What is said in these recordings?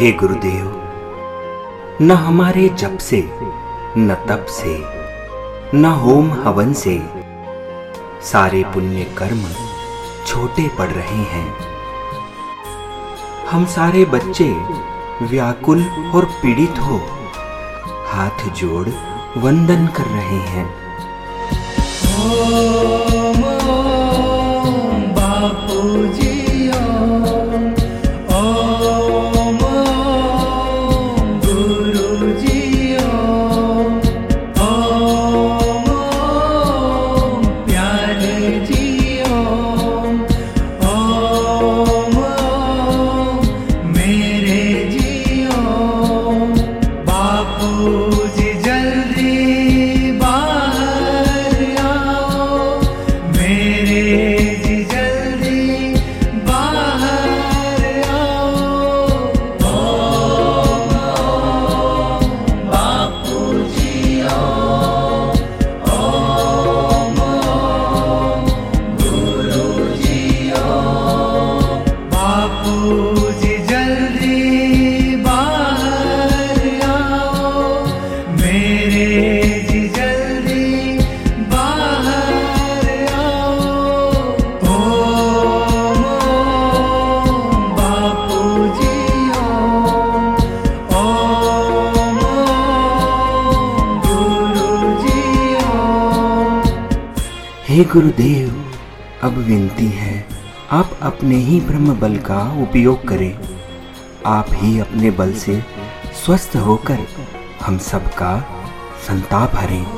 हे गुरुदेव, न हमारे जप से, न तप से, न होम हवन से सारे पुण्य कर्म छोटे पड़ रहे हैं। हम सारे बच्चे व्याकुल और पीड़ित हो, हाथ जोड़ वंदन कर रहे हैं। हे गुरुदेव, अब विनती है, आप अपने ही ब्रह्म बल का उपयोग करें। आप ही अपने बल से स्वस्थ होकर हम सबका संताप हरें।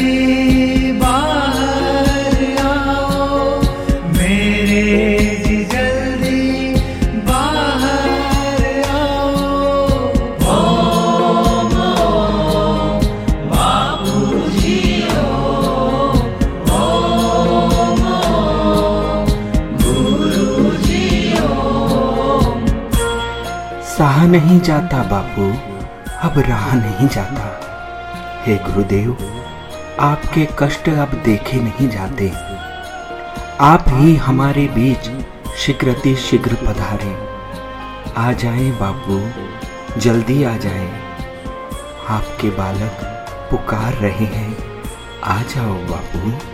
सहा नहीं जाता बापू, अब रहा नहीं जाता। हे गुरुदेव, आपके कष्ट अब देखे नहीं जाते। आप ही हमारे बीच शीघ्रति शीघ्र पधारे। आ जाए बापू, जल्दी आ जाए। आपके बालक पुकार रहे हैं। आ जाओ बापू।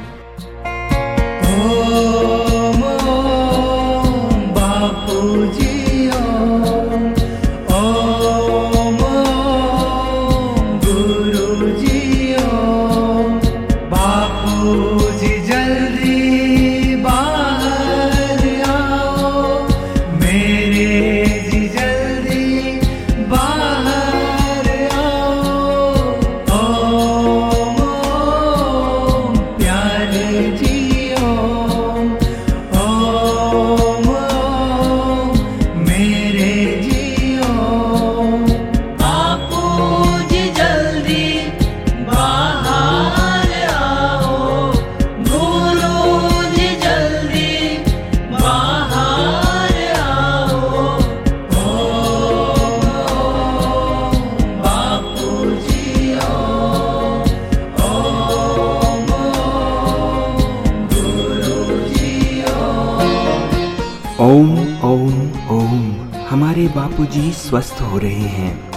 ओम। ओम हमारे बापूजी स्वस्थ हो रहे हैं।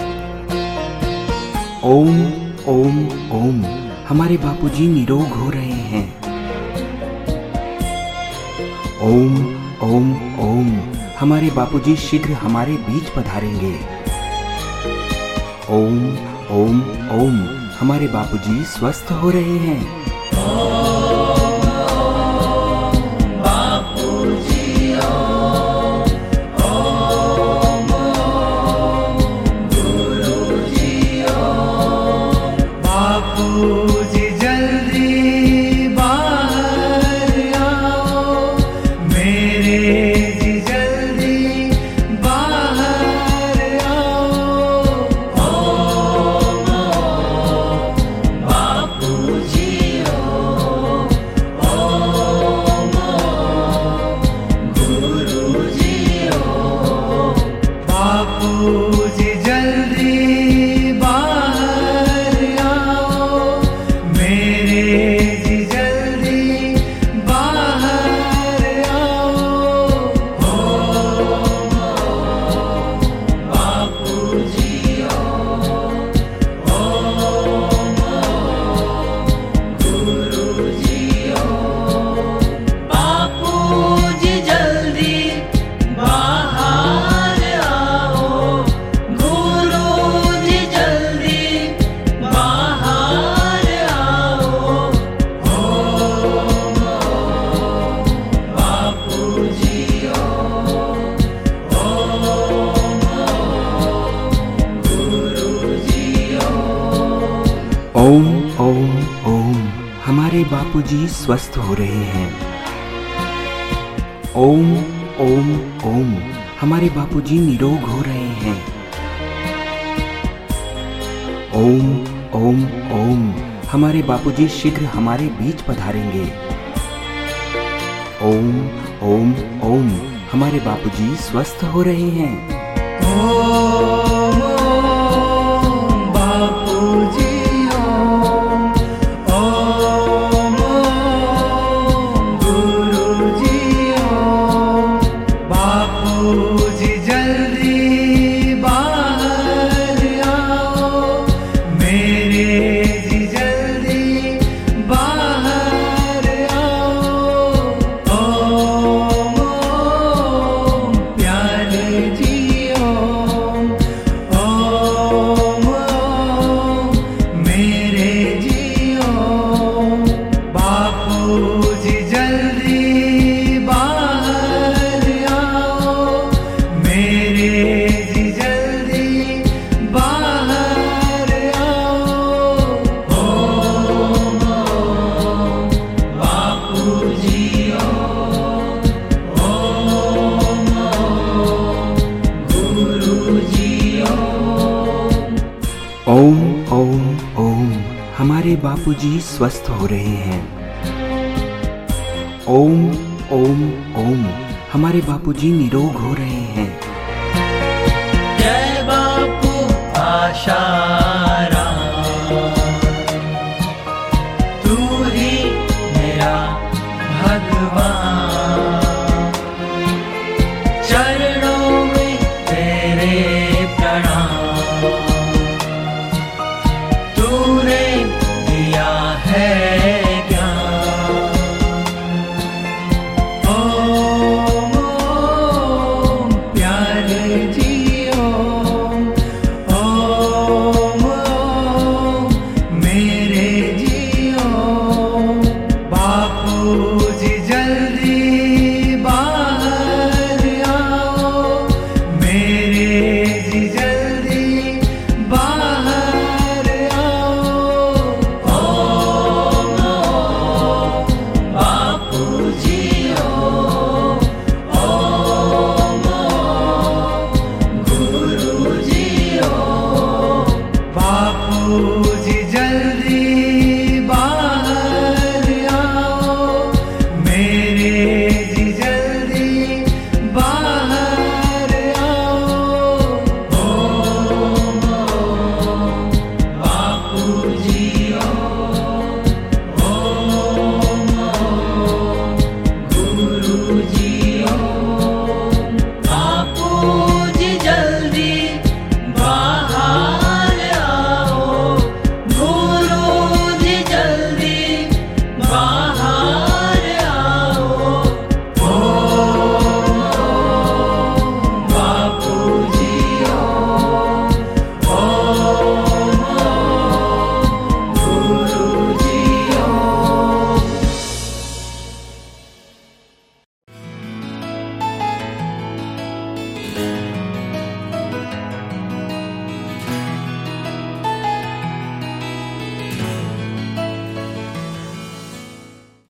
ओम ओम ओम। हमारे बापूजी निरोग हो रहे हैं। ओम ओम ओम। हमारे बापूजी शीघ्र हमारे बीच पधारेंगे। ओम ओम ओम। हमारे बापूजी स्वस्थ हो रहे हैं। जल्दी हमारे बापूजी स्वस्थ हो रहे हैं। ओम ओम ओम। हमारे बापूजी निरोग हो रहे हैं। ओम ओम ओम। हमारे बापूजी शीघ्र हमारे बीच पधारेंगे। ओम ओम ओम। हमारे बापूजी स्वस्थ हो रहे हैं। ओम बापूजी स्वस्थ हो रहे हैं। ओम ओम ओम। हमारे बापू जी निरोग हो रहे हैं। जय बापू आशा तू ही मेरा भगवान। चरणों में तेरे प्रणाम।